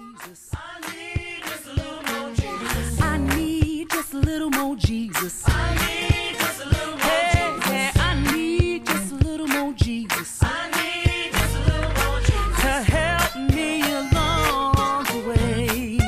Jesus. I need just a little more Jesus. I need just a little more Jesus. I need just a little more hey, Jesus. Yeah, I need just a little more Jesus. I need just a little more Jesus. To help me along the way.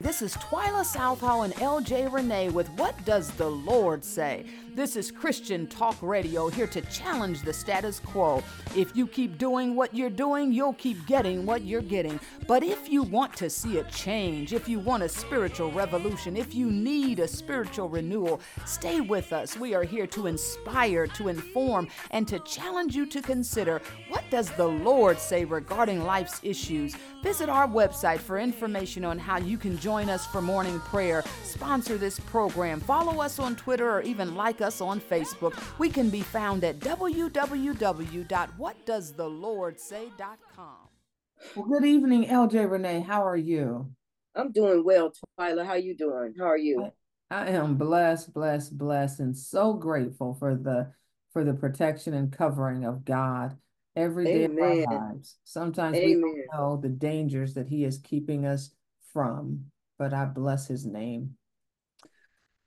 This is Twyla Southall and LJ Renee with What Does the Lord Say? This is Christian Talk Radio here to challenge the status quo. If you keep doing what you're doing, you'll keep getting what you're getting. But if you want to see a change, if you want a spiritual revolution, if you need a spiritual renewal, stay with us. We are here to inspire, to inform, and to challenge you to consider what does the Lord say regarding life's issues. Visit our website for information on how you can join us for morning prayer, sponsor this program, follow us on Twitter, or even like us on Facebook. We can be found at www.whatdoesthelordsay.com. Well, good evening, LJ Renee. How are you? I'm doing well, Twyla. How you doing? How are you? I, I am blessed, blessed, blessed, and so grateful for the for the protection and covering of God every day Amen. of our lives. Sometimes Amen. we don't know the dangers that He is keeping us from, but I bless His name.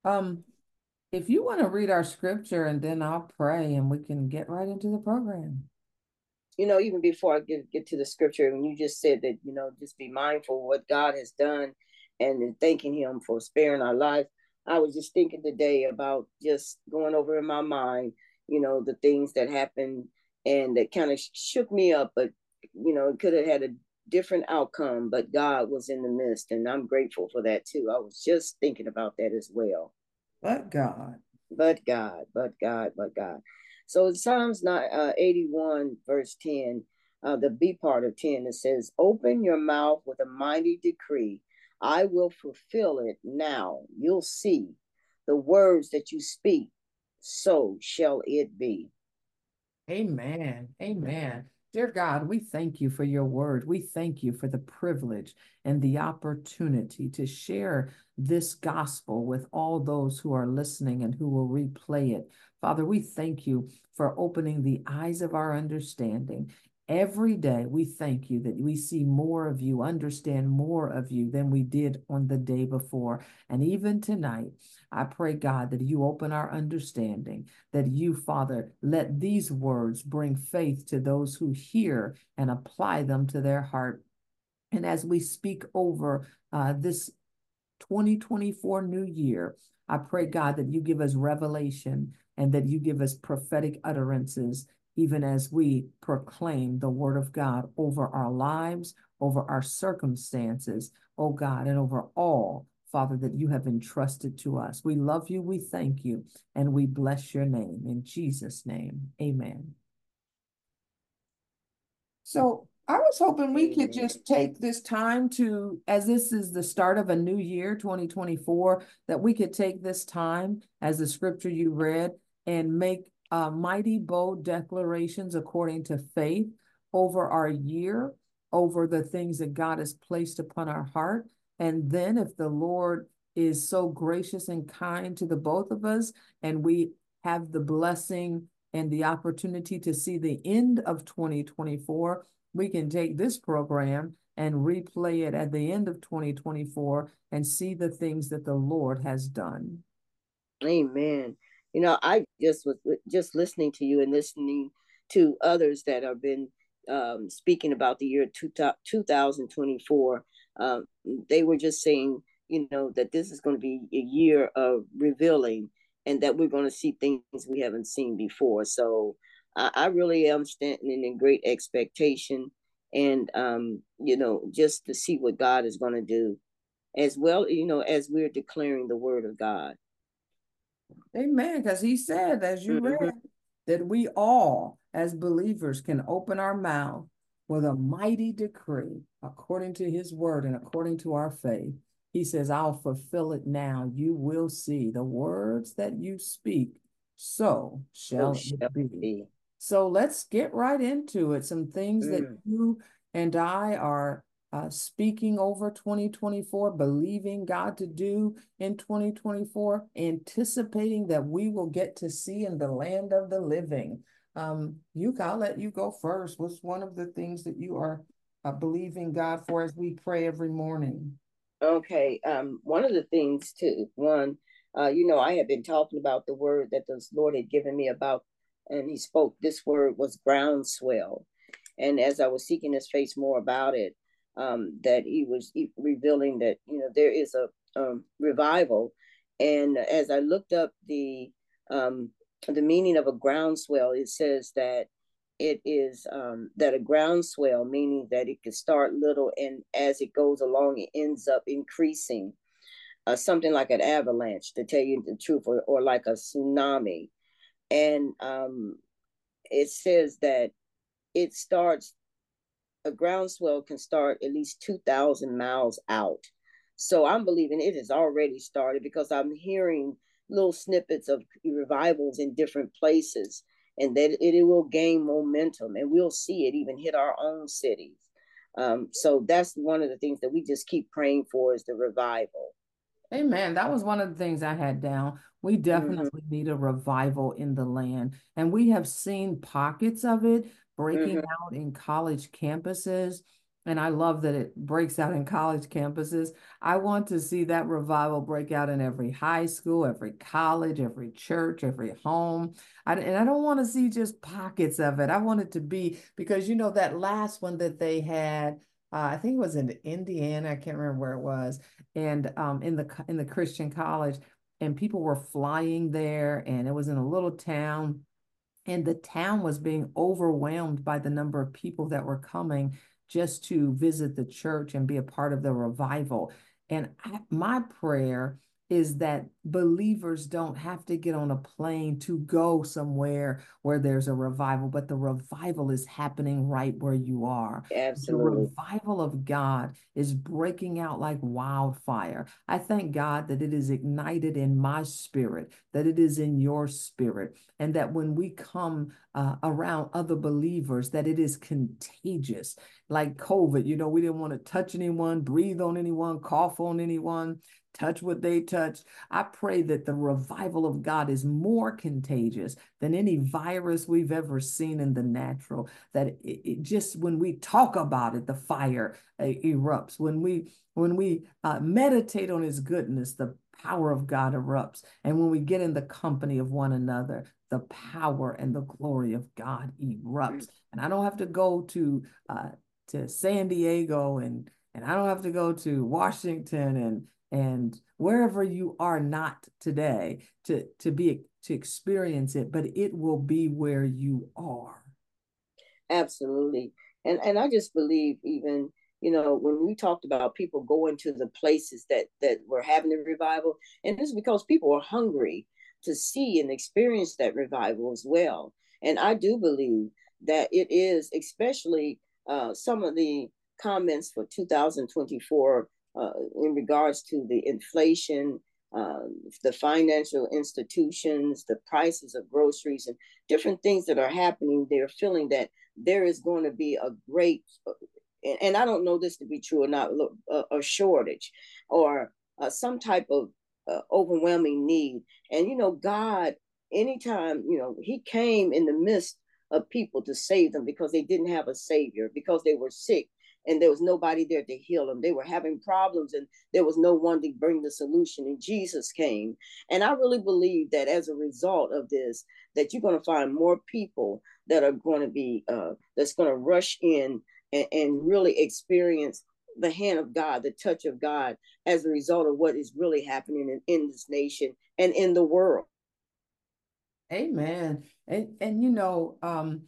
Um, if you want to read our scripture and then I'll pray and we can get right into the program. You know, even before I get, get to the scripture, when you just said that, you know, just be mindful what God has done and thanking Him for sparing our life. I was just thinking today about just going over in my mind, you know, the things that happened and that kind of shook me up, but, you know, it could have had a different outcome, but God was in the midst. And I'm grateful for that too. I was just thinking about that as well. But God. But God, but God, but God. So Psalms uh, 81, verse 10, uh, the B part of 10, it says, Open your mouth with a mighty decree. I will fulfill it now. You'll see the words that you speak, so shall it be. Amen. Amen. Dear God, we thank you for your word. We thank you for the privilege and the opportunity to share this gospel with all those who are listening and who will replay it. Father, we thank you for opening the eyes of our understanding Every day, we thank you that we see more of you, understand more of you than we did on the day before. And even tonight, I pray, God, that you open our understanding, that you, Father, let these words bring faith to those who hear and apply them to their heart. And as we speak over uh, this 2024 new year, I pray, God, that you give us revelation and that you give us prophetic utterances even as we proclaim the word of God over our lives, over our circumstances, oh God, and over all, Father, that you have entrusted to us. We love you, we thank you, and we bless your name. In Jesus' name, amen. So I was hoping we could just take this time to, as this is the start of a new year, 2024, that we could take this time, as the scripture you read, and make uh, mighty bold declarations according to faith over our year, over the things that God has placed upon our heart. And then, if the Lord is so gracious and kind to the both of us, and we have the blessing and the opportunity to see the end of 2024, we can take this program and replay it at the end of 2024 and see the things that the Lord has done. Amen you know i just was just listening to you and listening to others that have been um, speaking about the year two, 2024 um, they were just saying you know that this is going to be a year of revealing and that we're going to see things we haven't seen before so i, I really am standing in great expectation and um, you know just to see what god is going to do as well you know as we're declaring the word of god Amen. Because he said, as you mm-hmm. read, that we all, as believers, can open our mouth with a mighty decree according to his word and according to our faith. He says, I'll fulfill it now. You will see the words that you speak, so shall, so it be. be. So let's get right into it. Some things mm. that you and I are uh, speaking over 2024, believing God to do in 2024, anticipating that we will get to see in the land of the living. Um, you, I'll let you go first. What's one of the things that you are uh, believing God for as we pray every morning? Okay. Um, one of the things too, one, uh, you know, I have been talking about the word that the Lord had given me about, and He spoke. This word was groundswell, and as I was seeking His face more about it, um, that He was revealing that you know there is a um, revival, and as I looked up the um, the meaning of a groundswell, it says that it is um, that a groundswell, meaning that it can start little and as it goes along, it ends up increasing. Uh, something like an avalanche, to tell you the truth, or, or like a tsunami. And um, it says that it starts, a groundswell can start at least 2,000 miles out. So I'm believing it has already started because I'm hearing little snippets of revivals in different places and that it, it will gain momentum and we'll see it even hit our own cities. Um, so that's one of the things that we just keep praying for is the revival. Amen. That was one of the things I had down. We mm-hmm. definitely mm-hmm. need a revival in the land. And we have seen pockets of it breaking mm-hmm. out in college campuses. And I love that it breaks out in college campuses. I want to see that revival break out in every high school, every college, every church, every home. I, and I don't want to see just pockets of it. I want it to be because, you know, that last one that they had, uh, I think it was in Indiana. I can't remember where it was. And um, in the in the Christian college, and people were flying there, and it was in a little town, and the town was being overwhelmed by the number of people that were coming just to visit the church and be a part of the revival. And I, my prayer is that believers don't have to get on a plane to go somewhere where there's a revival, but the revival is happening right where you are. Absolutely. The revival of God is breaking out like wildfire. I thank God that it is ignited in my spirit, that it is in your spirit, and that when we come uh, around other believers, that it is contagious. Like COVID, you know, we didn't want to touch anyone, breathe on anyone, cough on anyone touch what they touch. I pray that the revival of God is more contagious than any virus we've ever seen in the natural. That it, it just when we talk about it, the fire uh, erupts. When we when we uh, meditate on His goodness, the power of God erupts. And when we get in the company of one another, the power and the glory of God erupts. And I don't have to go to uh, to San Diego and and I don't have to go to Washington and and wherever you are not today to to be to experience it but it will be where you are absolutely and and i just believe even you know when we talked about people going to the places that that were having the revival and it's because people are hungry to see and experience that revival as well and i do believe that it is especially uh, some of the comments for 2024 uh, in regards to the inflation, uh, the financial institutions, the prices of groceries, and different things that are happening. They're feeling that there is going to be a great, and, I don't know this to be true or not, a, a shortage or uh, some type of uh, overwhelming need. And you know, God, anytime you know, He came in the midst of people to save them because they didn't have a savior, because they were sick, and there was nobody there to heal them. They were having problems and there was no one to bring the solution. And Jesus came. And I really believe that as a result of this, that you're going to find more people that are going to be, uh, that's going to rush in and, and really experience the hand of God, the touch of God as a result of what is really happening in, in this nation and in the world. Amen. And and you know, um,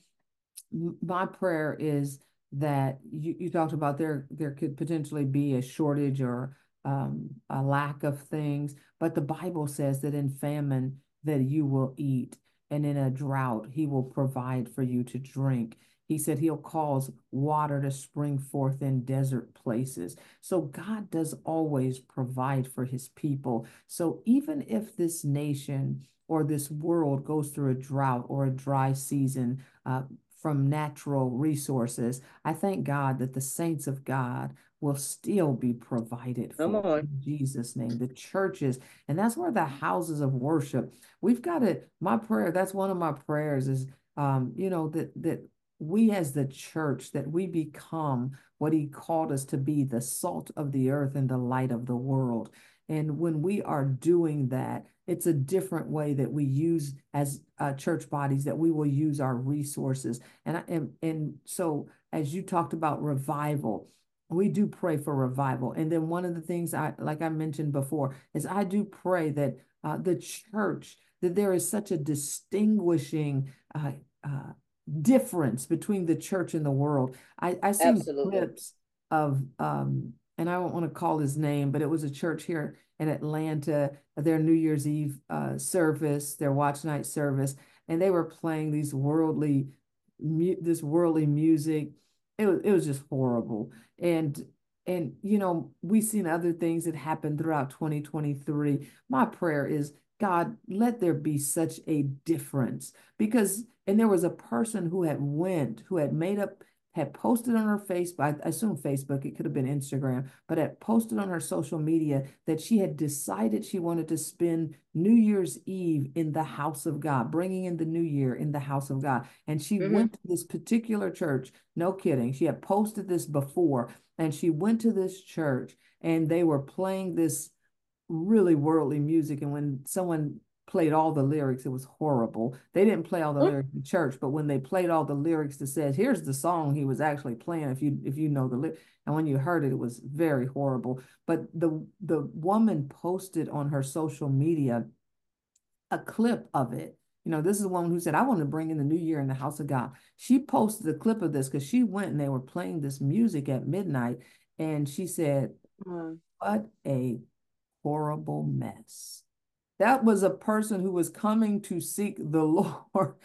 my prayer is that you, you talked about there there could potentially be a shortage or um, a lack of things, but the Bible says that in famine that you will eat, and in a drought he will provide for you to drink. He said he'll cause water to spring forth in desert places. So God does always provide for his people. So even if this nation or this world goes through a drought or a dry season, uh, from natural resources, I thank God that the saints of God will still be provided for in Jesus' name. The churches, and that's where the houses of worship. We've got it. My prayer, that's one of my prayers is um, you know, that that we as the church that we become what he called us to be the salt of the earth and the light of the world. And when we are doing that it's a different way that we use as uh, church bodies that we will use our resources. And, and and so as you talked about revival we do pray for revival. And then one of the things i like i mentioned before is i do pray that uh, the church that there is such a distinguishing uh, uh, difference between the church and the world i i see clips of um and i don't want to call his name but it was a church here in Atlanta, their New Year's Eve uh, service, their watch night service, and they were playing these worldly, this worldly music. It was it was just horrible, and and you know we've seen other things that happened throughout 2023. My prayer is God, let there be such a difference because and there was a person who had went who had made up had posted on her Facebook, I assume Facebook, it could have been Instagram, but had posted on her social media that she had decided she wanted to spend New Year's Eve in the house of God, bringing in the new year in the house of God. And she mm-hmm. went to this particular church, no kidding. She had posted this before, and she went to this church and they were playing this really worldly music. And when someone played all the lyrics. It was horrible. They didn't play all the mm-hmm. lyrics in church, but when they played all the lyrics that says, here's the song he was actually playing, if you if you know the lyrics, and when you heard it, it was very horrible. But the the woman posted on her social media a clip of it. You know, this is the woman who said, I want to bring in the new year in the house of God. She posted a clip of this because she went and they were playing this music at midnight. And she said, mm-hmm. What a horrible mess that was a person who was coming to seek the Lord.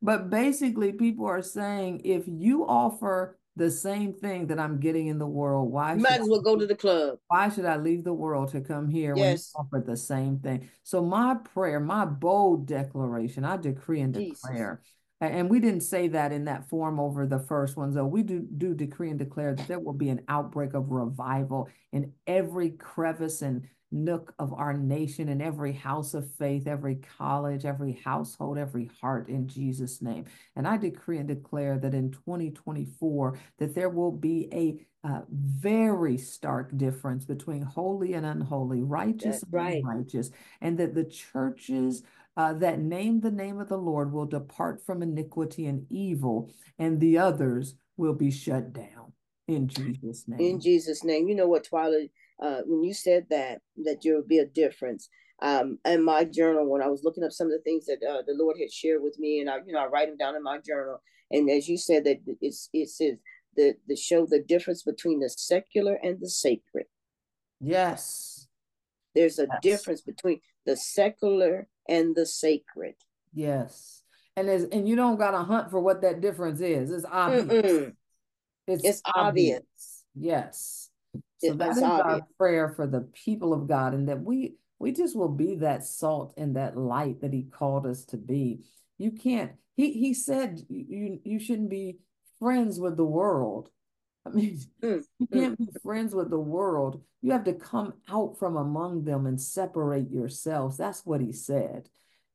But basically, people are saying if you offer the same thing that I'm getting in the world, why you might as well I, go to the club? Why should I leave the world to come here yes. when you offer the same thing? So my prayer, my bold declaration, I decree and Jesus. declare. And we didn't say that in that form over the first ones, though. We do, do decree and declare that there will be an outbreak of revival in every crevice and nook of our nation and every house of faith, every college, every household, every heart in Jesus' name. And I decree and declare that in 2024 that there will be a uh, very stark difference between holy and unholy, righteous That's and right. unrighteous, and that the churches uh, that name the name of the Lord will depart from iniquity and evil, and the others will be shut down in Jesus' name. In Jesus' name. You know what, Twyla? Uh, when you said that that there would be a difference um, in my journal when I was looking up some of the things that uh, the Lord had shared with me, and I, you know, I write them down in my journal. And as you said, that it's it says the the show the difference between the secular and the sacred. Yes, there's a yes. difference between the secular and the sacred. Yes, and as and you don't got to hunt for what that difference is. It's obvious. It's, it's obvious. obvious. Yes. So that is our prayer for the people of God, and that we we just will be that salt and that light that He called us to be. You can't. He He said you you shouldn't be friends with the world. I mean, mm, you mm. can't mm. be friends with the world. You have to come out from among them and separate yourselves. That's what He said,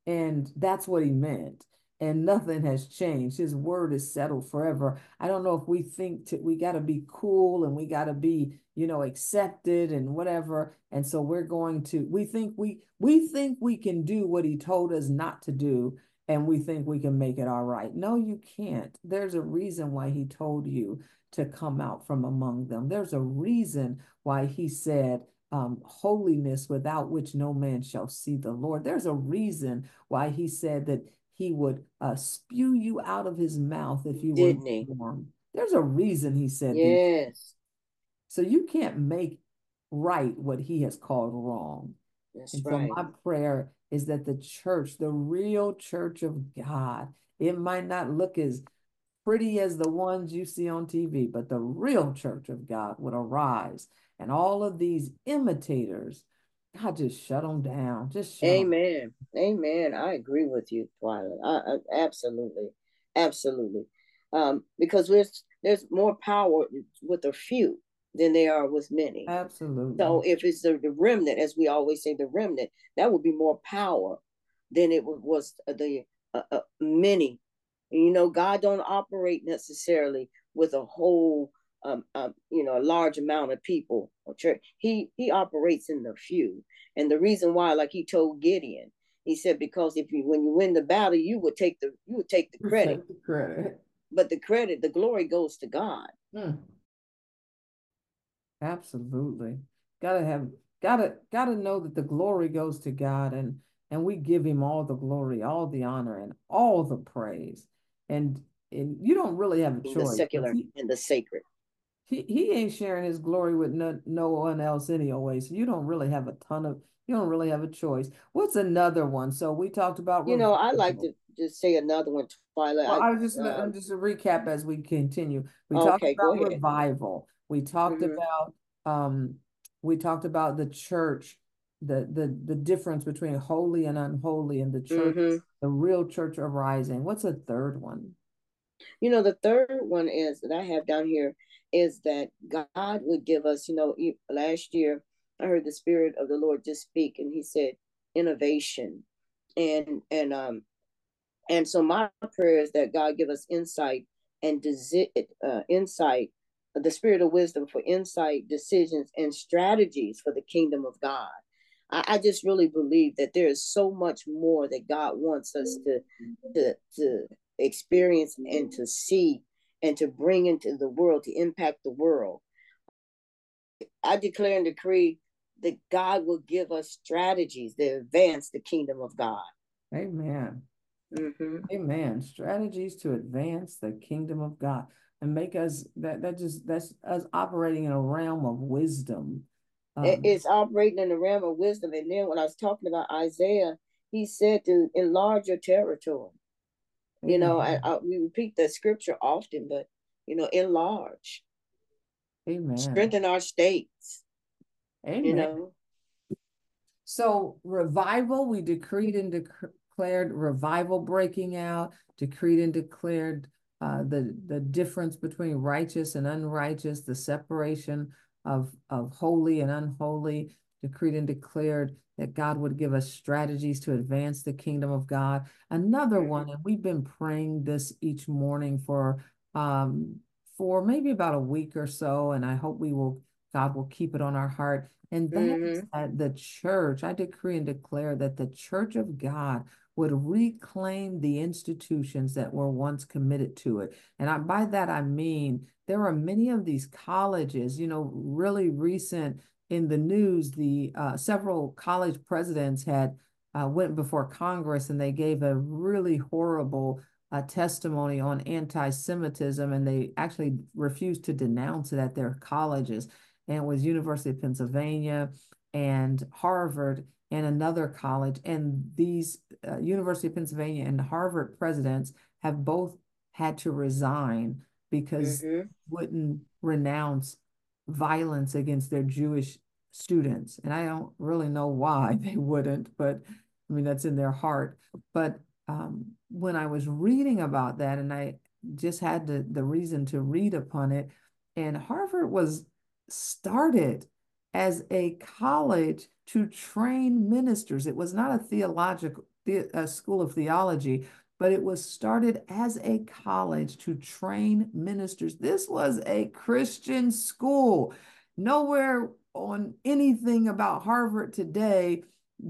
and that's what He meant and nothing has changed. His word is settled forever. I don't know if we think to, we got to be cool and we got to be, you know, accepted and whatever. And so we're going to we think we we think we can do what he told us not to do and we think we can make it all right. No, you can't. There's a reason why he told you to come out from among them. There's a reason why he said um, holiness without which no man shall see the Lord. There's a reason why he said that he would uh, spew you out of his mouth if you Didn't were warm. There's a reason he said yes. These. So you can't make right what he has called wrong. That's and right. so my prayer is that the church, the real church of God, it might not look as pretty as the ones you see on TV, but the real church of God would arise. And all of these imitators I just shut them down. Just shut Amen. Them. Amen. I agree with you, Twyla. I, I, absolutely, absolutely. Um, because there's there's more power with a few than there are with many. Absolutely. So if it's the, the remnant, as we always say, the remnant, that would be more power than it was the uh, uh, many And, you know, God don't operate necessarily with a whole, um, um, you know, a large amount of people or church. He he operates in the few, and the reason why, like he told Gideon, he said, because if you when you win the battle, you would take the you would take the credit. Take the credit. But the credit, the glory goes to God. Hmm. Absolutely. Gotta have gotta gotta know that the glory goes to God and and we give him all the glory, all the honor, and all the praise. And and you don't really have a choice. The secular he, and the sacred. He he ain't sharing his glory with no, no one else anyway. So you don't really have a ton of you don't really have a choice. What's another one? So we talked about you know, I like to just say another one, Twyla. Well, I was just uh, just a recap as we continue. We talked about revival. We talked mm-hmm. about um we talked about the church the the the difference between holy and unholy and the church mm-hmm. the real church arising what's a third one you know the third one is that i have down here is that god would give us you know last year i heard the spirit of the lord just speak and he said innovation. And and um and so my prayer is that god give us insight and desi- uh, insight the spirit of wisdom for insight decisions and strategies for the kingdom of god. I, I just really believe that there is so much more that God wants us to to to experience and to see and to bring into the world to impact the world. I declare and decree that God will give us strategies that advance the kingdom of God. Amen. Mm-hmm. Amen. Strategies to advance the kingdom of God and make us that that just that's us operating in a realm of wisdom um, it's operating in the realm of wisdom. And then when I was talking about Isaiah, he said to enlarge your territory. You know, I, I, we repeat that scripture often, but you know, enlarge. Amen. Strengthen our states. Amen. You know. So revival, we decreed and declared revival breaking out, decreed and declared uh, the the difference between righteous and unrighteous, the separation of, of holy and unholy, decreed and declared that God would give us strategies to advance the kingdom of God. Another mm-hmm. one, and we've been praying this each morning for um, for maybe about a week or so, and I hope we will God will keep it on our heart. And that mm-hmm. that the church, I decree and declare that the church of God would reclaim the institutions that were once committed to it. And I, by that, I mean there are many of these colleges, you know, really recent in the news, the uh, several college presidents had uh, went before Congress and they gave a really horrible uh, testimony on anti-Semitism, and they actually refused to denounce it at their colleges. And it was University of Pennsylvania and Harvard and another college. And these uh, University of Pennsylvania and Harvard presidents have both had to resign because mm-hmm. wouldn't renounce violence against their Jewish students. And I don't really know why they wouldn't, but I mean, that's in their heart. But um, when I was reading about that, and I just had the, the reason to read upon it, and Harvard was started as a college to train ministers. It was not a theological the, a school of theology, but it was started as a college to train ministers. This was a Christian school. Nowhere on anything about Harvard today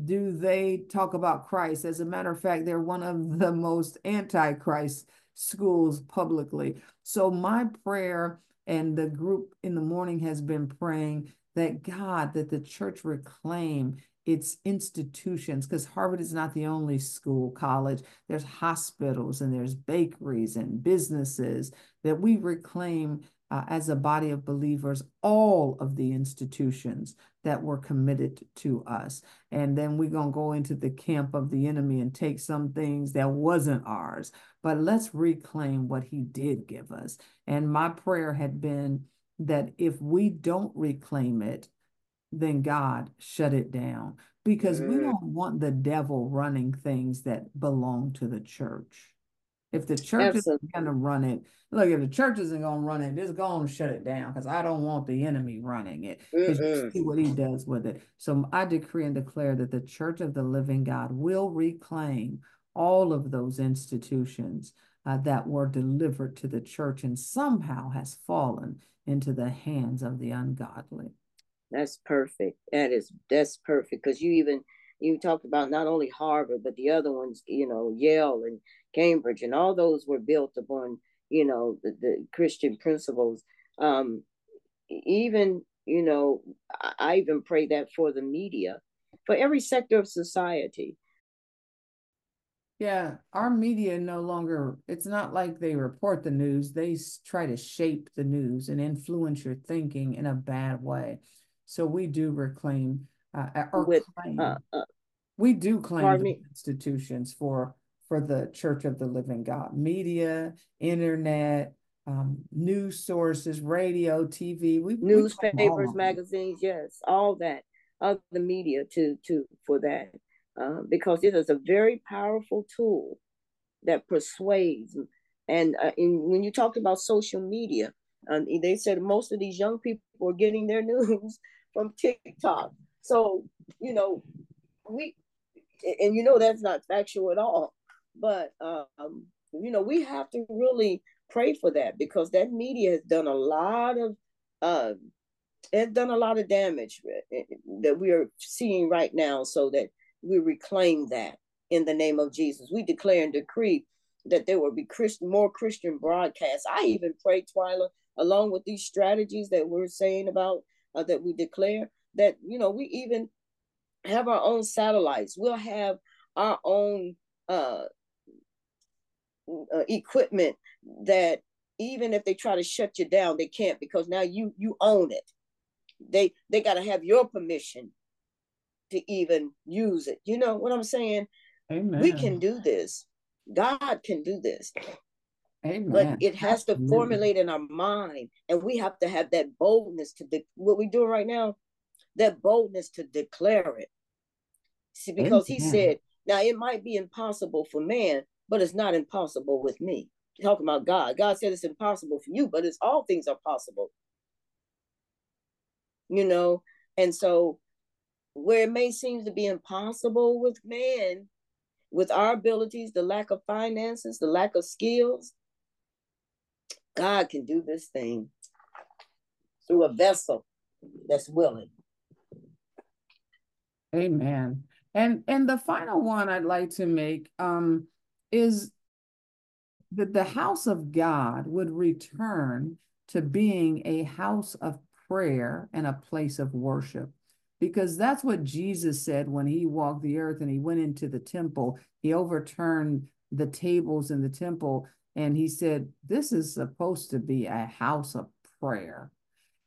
do they talk about Christ. As a matter of fact, they're one of the most anti-Christ schools publicly. So my prayer and the group in the morning has been praying that God, that the church reclaim its institutions, because Harvard is not the only school, college. There's hospitals and there's bakeries and businesses that we reclaim uh, as a body of believers all of the institutions that were committed to us. And then we're going to go into the camp of the enemy and take some things that wasn't ours. But let's reclaim what he did give us. And my prayer had been that if we don't reclaim it, then God shut it down because we don't want the devil running things that belong to the church. If the church Absolutely. is going to run it, look, if the church isn't going to run it, it's going to shut it down because I don't want the enemy running it. See what he does with it. So I decree and declare that the church of the living God will reclaim all of those institutions uh, that were delivered to the church and somehow has fallen into the hands of the ungodly. That's perfect. That is that's perfect because you even you talked about not only Harvard but the other ones, you know, Yale and Cambridge and all those were built upon you know the, the Christian principles. Um, even you know, I, I even pray that for the media, for every sector of society. Yeah, our media no longer, it's not like they report the news, they try to shape the news and influence your thinking in a bad way. So we do reclaim uh, or With, claim, uh, uh, we do claim institutions for for the Church of the Living God, media, internet, um, news sources, radio, TV, we, newspapers, we magazines, yes, all that, all the media to to for that, uh, because it is a very powerful tool that persuades. And, uh, when you talked about social media, um, they said most of these young people are getting their news from TikTok. So you know, we and you know that's not factual at all, but um, you know we have to really pray for that because that media has done a lot of uh, it's done a lot of damage eh, eh, that we are seeing right now so that we reclaim that in the name of jesus. We declare and decree that there will be more christian broadcasts. I even pray twyla along with these strategies that we're saying about uh, that we declare that you know we even have our own satellites. We'll have our own uh, uh, equipment that even if they try to shut you down they can't because now you you own it. They they got to have your permission to even use it. You know what i'm saying? Amen. we can do this. God can do this. Amen. But it has to formulate in our mind, and we have to have that boldness to de- what we're doing right now, that boldness to declare it. See, because Amen. he said, now it might be impossible for man, but it's not impossible with me. Talking about God. God said it's impossible for you, but it's all things are possible. You know, and so where it may seem to be impossible with man, with our abilities, the lack of finances, the lack of skills, God can do this thing through a vessel that's willing. Amen. And and the final one I'd like to make um, is that the house of God would return to being a house of prayer and a place of worship. Because that's what Jesus said when he walked the earth and he went into the temple. He overturned the tables in the temple and he said, This is supposed to be a house of prayer.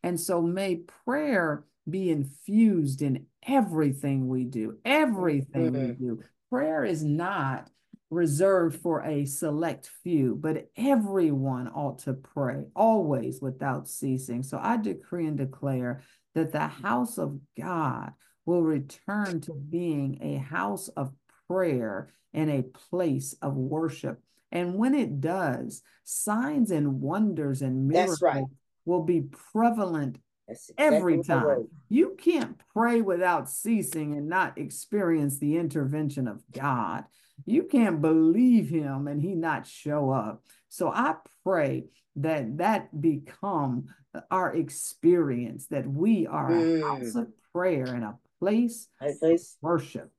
And so may prayer be infused in everything we do, everything mm-hmm. we do. Prayer is not reserved for a select few, but everyone ought to pray always without ceasing. So I decree and declare that the house of God will return to being a house of prayer and a place of worship. And when it does, signs and wonders and miracles right. will be prevalent exactly every time. You can't pray without ceasing and not experience the intervention of God. You can't believe him and he not show up. So I pray that that become our experience, that we are mm. a house of prayer and a place of worship.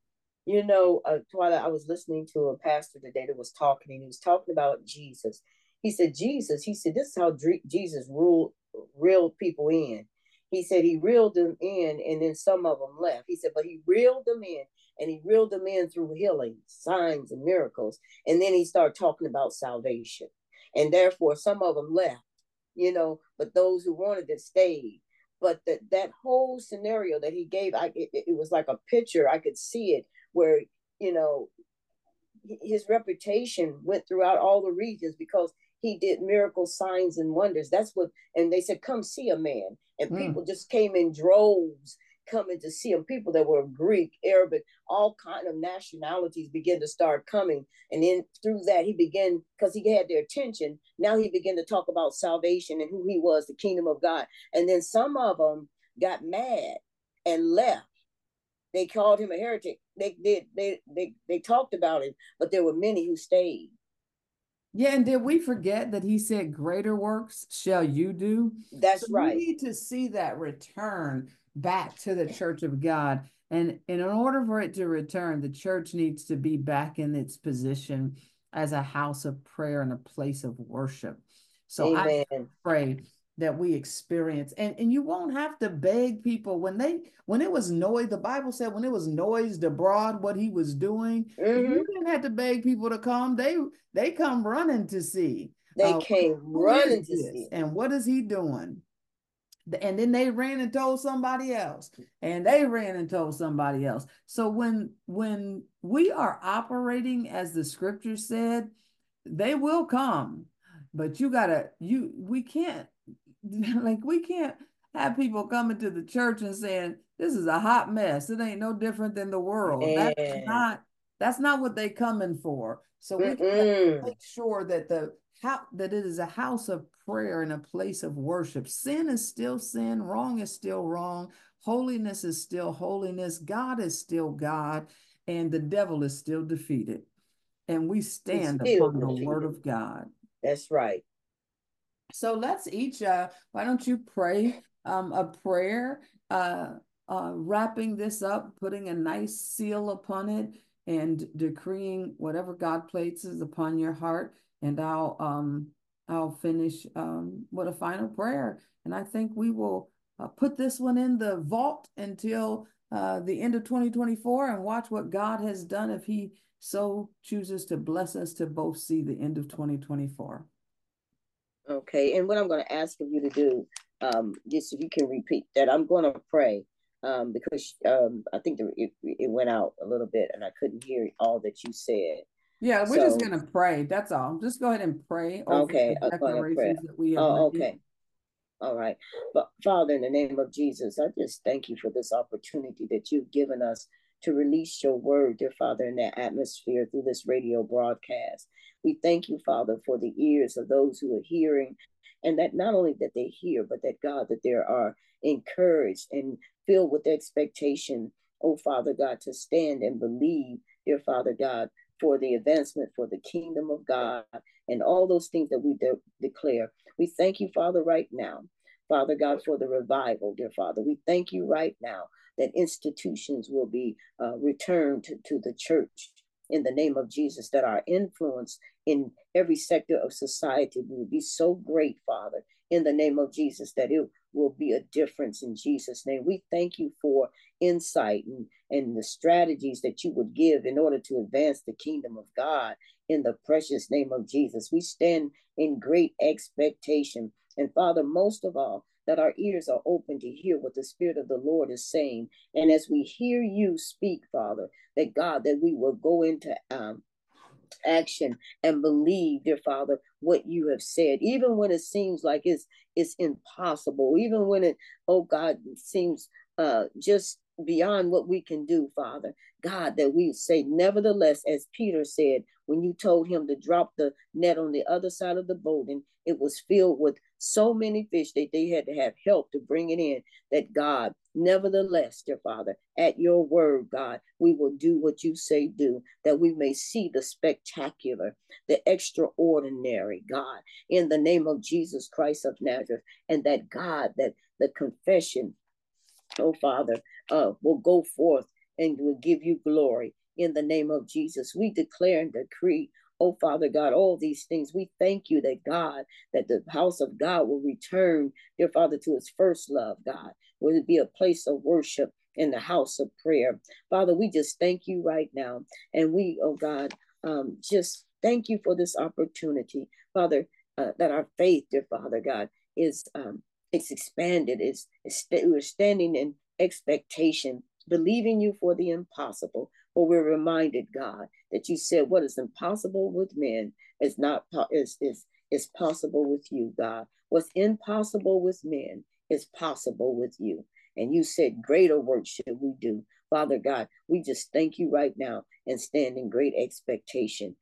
You know, uh, Twyla, I was listening to a pastor today that was talking, and he was talking about Jesus. He said, Jesus, he said, this is how Jesus ruled, reeled people in. He said he reeled them in, and then some of them left. He said, but he reeled them in and he reeled them in through healing, signs, and miracles. And then he started talking about salvation. And therefore, some of them left, you know, but those who wanted to stayed. But that that whole scenario that he gave, I it, it was like a picture. I could see it where you know his reputation went throughout all the regions because he did miracle signs and wonders. That's what, and they said, "Come see a man," and mm. people just came in droves coming to see him. People that were Greek, Arabic, all kind of nationalities began to start coming. And then through that, he began, because he had their attention, now he began to talk about salvation and who he was, the kingdom of God. And then some of them got mad and left. They called him a heretic. They did. They, they, they talked about him, but there were many who stayed. Yeah, and did we forget that he said, Greater works shall you do? That's So right. We need to see that return back to the church of God. And, and in order for it to return, the church needs to be back in its position as a house of prayer and a place of worship. So I pray that we experience and, and you won't have to beg people when they when it was noise the bible said when it was noised abroad what he was doing Mhm. you didn't have to beg people to come they they come running to see They uh, came running to see. and what is he doing and then they ran and told somebody else and they ran and told somebody else so when when we are operating as the scripture said they will come but you gotta you we can't like we can't have people coming to the church and saying this is a hot mess. It ain't no different than the world. That's not that's not what they coming for. So we Mm-mm. make sure that the how that it is a house of prayer and a place of worship. Sin is still sin. Wrong is still wrong. Holiness is still holiness. God is still god. And the devil is still defeated. And we stand upon the word of god. That's right. So let's each uh why don't you pray um a prayer uh uh wrapping this up putting a nice seal upon it and decreeing whatever God places upon your heart and I'll um I'll finish um with a final prayer. And I think we will uh, put this one in the vault until uh the end of 2024 and watch what God has done if he so chooses to bless us to both see the end of 2024 Okay. And what I'm going to ask of you to do, um, just if you can repeat that, I'm going to pray um, because um, I think the, it, it went out a little bit and I couldn't hear all that you said. Yeah, we're just gonna pray. That's all. Just go ahead and pray Okay, pray. declarations that we have Oh, made. okay. All right. But Father, in the name of Jesus, I just thank you for this opportunity that you've given us to release your word, dear Father, in that atmosphere through this radio broadcast. We thank you, Father, for the ears of those who are hearing, and that not only that they hear, but that God, that they are encouraged and filled with expectation, oh Father God, to stand and believe, dear Father God, for the advancement for the kingdom of God and all those things that we de- declare. We thank you, Father, right now, Father God, for the revival, dear Father. We thank you right now that institutions will be uh, returned to, to the church in the name of Jesus, that our influence in every sector of society will be so great, Father, in the name of Jesus, that it will be a difference in Jesus' name. We thank you for insight and, and the strategies that you would give in order to advance the kingdom of God in the precious name of Jesus. We stand in great expectation. And Father, most of all, that our ears are open to hear what the Spirit of the Lord is saying. And as we hear you speak, Father, that God, that we will go into um, action and believe, dear Father, what you have said, even when it seems like it's it's impossible, even when it, oh God, seems uh, just beyond what we can do, Father. God, that we say, nevertheless, as Peter said, when you told him to drop the net on the other side of the boat, and it was filled with so many fish that they had to have help to bring it in, that God, nevertheless, dear Father, at your word, God, we will do what you say do, that we may see the spectacular, the extraordinary, God, in the name of Jesus Christ of Nazareth, and that God, that the confession, oh Father, uh, will go forth and will give you glory in the name of Jesus. We declare and decree, oh Father God, all these things. We thank you that God, that the house of God will return, dear Father, to its first love, God. Will it be a place of worship in the house of prayer? Father, we just thank you right now. And we, oh God, um, just thank you for this opportunity, Father, uh, that our faith, dear Father God, is um, it's expanded. It's, it's we're standing in expectation, believing you for the impossible. For we're reminded, God, that you said what is impossible with men is not is is is possible with you, God. What's impossible with men is possible with you. And you said, greater work should we do. Father God, we just thank you right now and stand in great expectation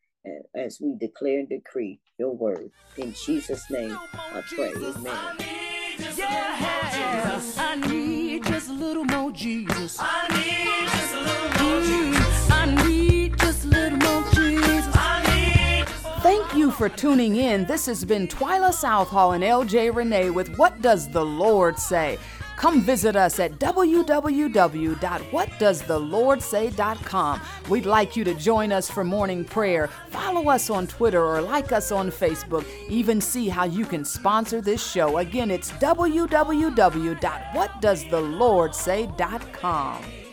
as we declare and decree your word. In Jesus' name, I pray. Amen. Yeah, I need just a little more Jesus. I need just a little more Jesus. I need just a little more mm. Jesus. I need. Thank you for tuning in. This has been Twyla Southall and LJ Renee with What Does the Lord Say? Come visit us at www.whatdoesthelordsay.com. We'd like you to join us for morning prayer. Follow us on Twitter or like us on Facebook. Even see how you can sponsor this show. Again, it's www.whatdoesthelordsay.com.